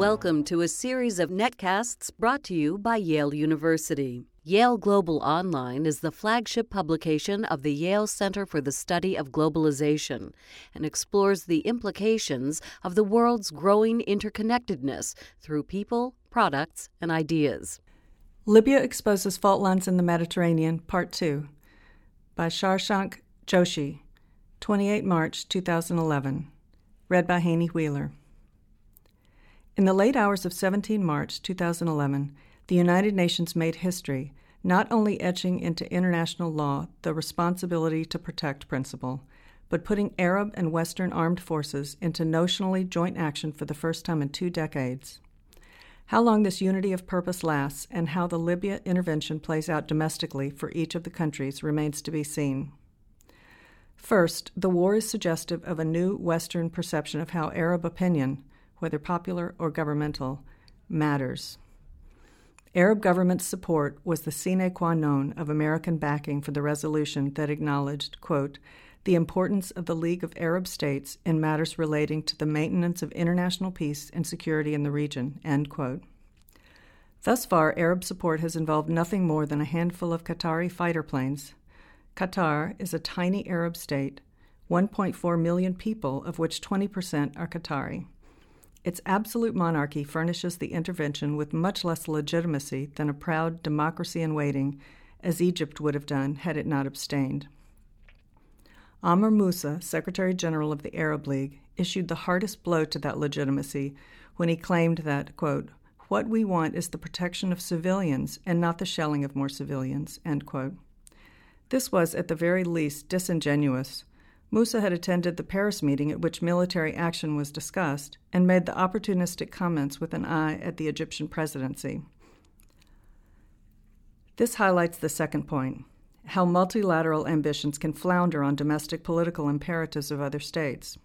Welcome to a series of netcasts brought to you by Yale University. Yale Global Online is the flagship publication of the Yale Center for the Study of Globalization and explores the implications of the world's growing interconnectedness through people, products, and ideas. Libya exposes fault lines in the Mediterranean, Part 2, by Shashank Joshi, 28 March 2011. Read by Haney Wheeler. In the late hours of 17 March 2011, the United Nations made history, not only etching into international law the responsibility to protect principle, but putting Arab and Western armed forces into notionally joint action for the first time in two decades. How long this unity of purpose lasts and how the Libya intervention plays out domestically for each of the countries remains to be seen. First, the war is suggestive of a new Western perception of how Arab opinion, whether popular or governmental, matters. Arab government support was the sine qua non of American backing for the resolution that acknowledged, quote, the importance of the League of Arab States in matters relating to the maintenance of international peace and security in the region, end quote. Thus far, Arab support has involved nothing more than a handful of Qatari fighter planes. Qatar is a tiny Arab state, 1.4 million people, of which 20% are Qatari. Its absolute monarchy furnishes the intervention with much less legitimacy than a proud democracy in waiting, as Egypt would have done had it not abstained. Amr Moussa, Secretary General of the Arab League, issued the hardest blow to that legitimacy when he claimed that, quote, what we want is the protection of civilians and not the shelling of more civilians, end quote. This was, at the very least, disingenuous, Moussa had attended the Paris meeting at which military action was discussed and made the opportunistic comments with an eye at the Egyptian presidency. This highlights the second point how multilateral ambitions can flounder on domestic political imperatives of other states.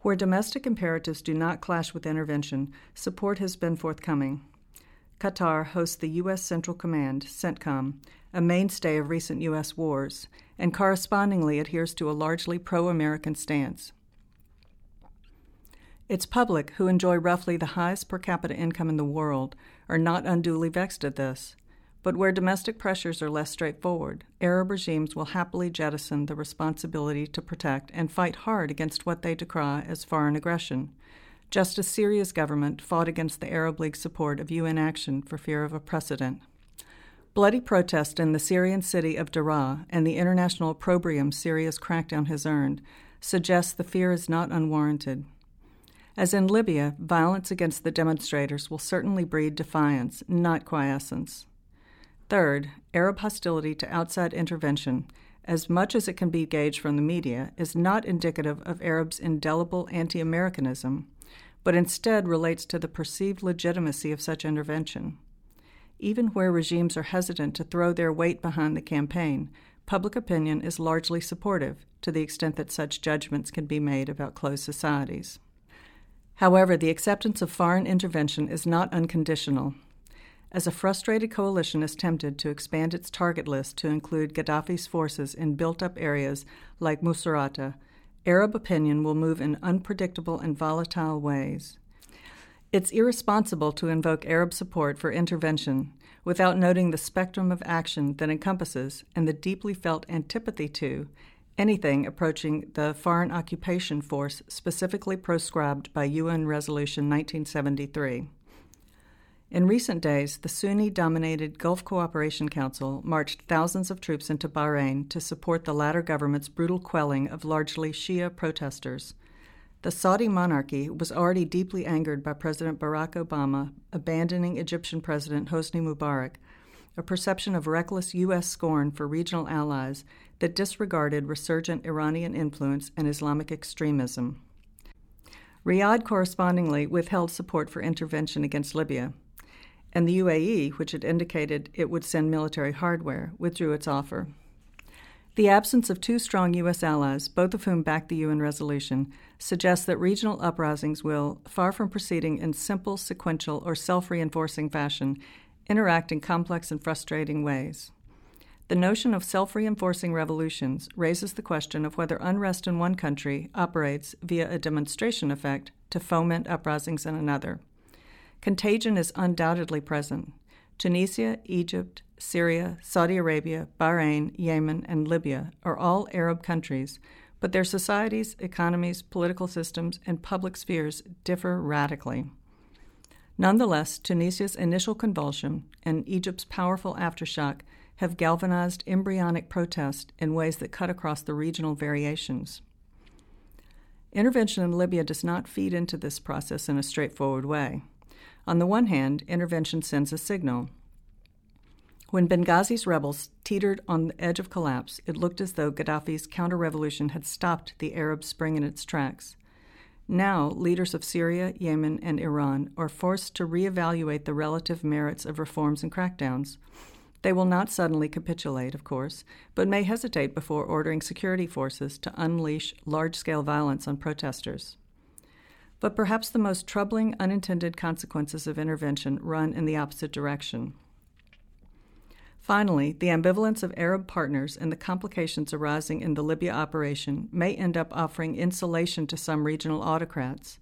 Where domestic imperatives do not clash with intervention, support has been forthcoming. Qatar hosts the U.S. Central Command, CENTCOM, a mainstay of recent U.S. wars, and correspondingly adheres to a largely pro American stance. Its public, who enjoy roughly the highest per capita income in the world, are not unduly vexed at this. But where domestic pressures are less straightforward, Arab regimes will happily jettison the responsibility to protect and fight hard against what they decry as foreign aggression, just as Syria's government fought against the Arab League's support of UN action for fear of a precedent. Bloody protest in the Syrian city of Daraa and the international opprobrium Syria's crackdown has earned suggests the fear is not unwarranted. As in Libya, violence against the demonstrators will certainly breed defiance, not quiescence. Third, Arab hostility to outside intervention, as much as it can be gauged from the media, is not indicative of Arabs' indelible anti Americanism, but instead relates to the perceived legitimacy of such intervention. Even where regimes are hesitant to throw their weight behind the campaign, public opinion is largely supportive to the extent that such judgments can be made about closed societies. However, the acceptance of foreign intervention is not unconditional. As a frustrated coalition is tempted to expand its target list to include Gaddafi's forces in built up areas like Misrata, Arab opinion will move in unpredictable and volatile ways. It's irresponsible to invoke Arab support for intervention without noting the spectrum of action that encompasses and the deeply felt antipathy to anything approaching the foreign occupation force specifically proscribed by UN Resolution 1973. In recent days, the Sunni dominated Gulf Cooperation Council marched thousands of troops into Bahrain to support the latter government's brutal quelling of largely Shia protesters. The Saudi monarchy was already deeply angered by President Barack Obama abandoning Egyptian President Hosni Mubarak, a perception of reckless U.S. scorn for regional allies that disregarded resurgent Iranian influence and Islamic extremism. Riyadh correspondingly withheld support for intervention against Libya, and the UAE, which had indicated it would send military hardware, withdrew its offer. The absence of two strong U.S. allies, both of whom backed the UN resolution, suggests that regional uprisings will, far from proceeding in simple, sequential, or self reinforcing fashion, interact in complex and frustrating ways. The notion of self reinforcing revolutions raises the question of whether unrest in one country operates via a demonstration effect to foment uprisings in another. Contagion is undoubtedly present. Tunisia, Egypt, Syria, Saudi Arabia, Bahrain, Yemen, and Libya are all Arab countries, but their societies, economies, political systems, and public spheres differ radically. Nonetheless, Tunisia's initial convulsion and Egypt's powerful aftershock have galvanized embryonic protest in ways that cut across the regional variations. Intervention in Libya does not feed into this process in a straightforward way. On the one hand, intervention sends a signal. When Benghazi's rebels teetered on the edge of collapse, it looked as though Gaddafi's counter revolution had stopped the Arab Spring in its tracks. Now, leaders of Syria, Yemen, and Iran are forced to reevaluate the relative merits of reforms and crackdowns. They will not suddenly capitulate, of course, but may hesitate before ordering security forces to unleash large scale violence on protesters. But perhaps the most troubling unintended consequences of intervention run in the opposite direction. Finally, the ambivalence of Arab partners and the complications arising in the Libya operation may end up offering insulation to some regional autocrats.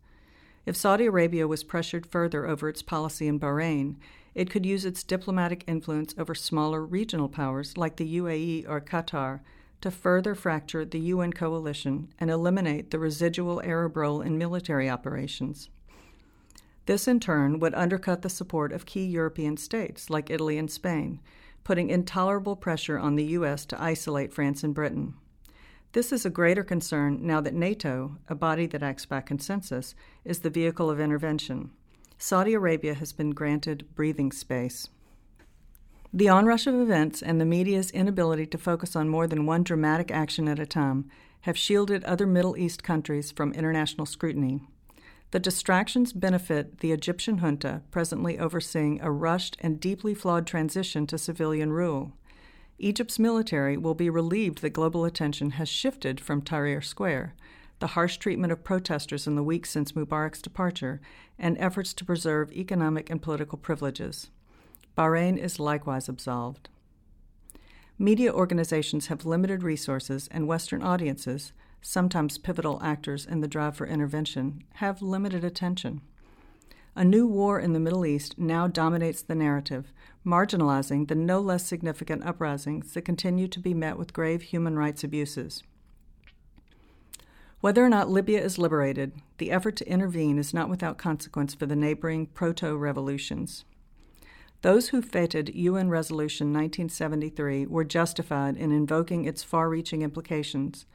If Saudi Arabia was pressured further over its policy in Bahrain, it could use its diplomatic influence over smaller regional powers like the UAE or Qatar to further fracture the UN coalition and eliminate the residual Arab role in military operations. This, in turn, would undercut the support of key European states like Italy and Spain putting intolerable pressure on the U.S. to isolate France and Britain. This is a greater concern now that NATO, a body that acts by consensus, is the vehicle of intervention. Saudi Arabia has been granted breathing space. The onrush of events and the media's inability to focus on more than one dramatic action at a time have shielded other Middle East countries from international scrutiny. The distractions benefit the Egyptian junta, presently overseeing a rushed and deeply flawed transition to civilian rule. Egypt's military will be relieved that global attention has shifted from Tahrir Square, the harsh treatment of protesters in the weeks since Mubarak's departure, and efforts to preserve economic and political privileges. Bahrain is likewise absolved. Media organizations have limited resources, and Western audiences, sometimes pivotal actors in the drive for intervention, have limited attention. A new war in the Middle East now dominates the narrative, marginalizing the no less significant uprisings that continue to be met with grave human rights abuses. Whether or not Libya is liberated, the effort to intervene is not without consequence for the neighboring proto revolutions. Those who feted UN Resolution 1973 were justified in invoking its far reaching implications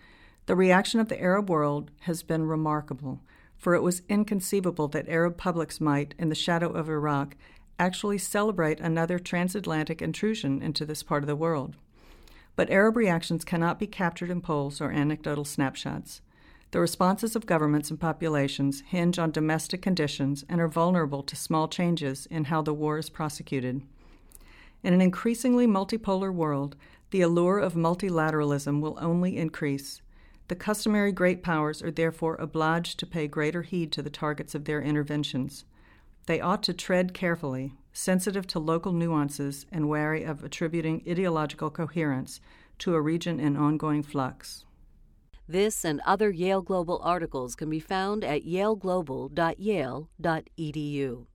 the reaction of the Arab world has been remarkable, for it was inconceivable that Arab publics might, in the shadow of Iraq, actually celebrate another transatlantic intrusion into this part of the world. But Arab reactions cannot be captured in polls or anecdotal snapshots. The responses of governments and populations hinge on domestic conditions and are vulnerable to small changes in how the war is prosecuted. In an increasingly multipolar world, the allure of multilateralism will only increase. The customary great powers are therefore obliged to pay greater heed to the targets of their interventions. They ought to tread carefully, sensitive to local nuances and wary of attributing ideological coherence to a region in ongoing flux. This and other Yale Global articles can be found at yaleglobal.yale.edu.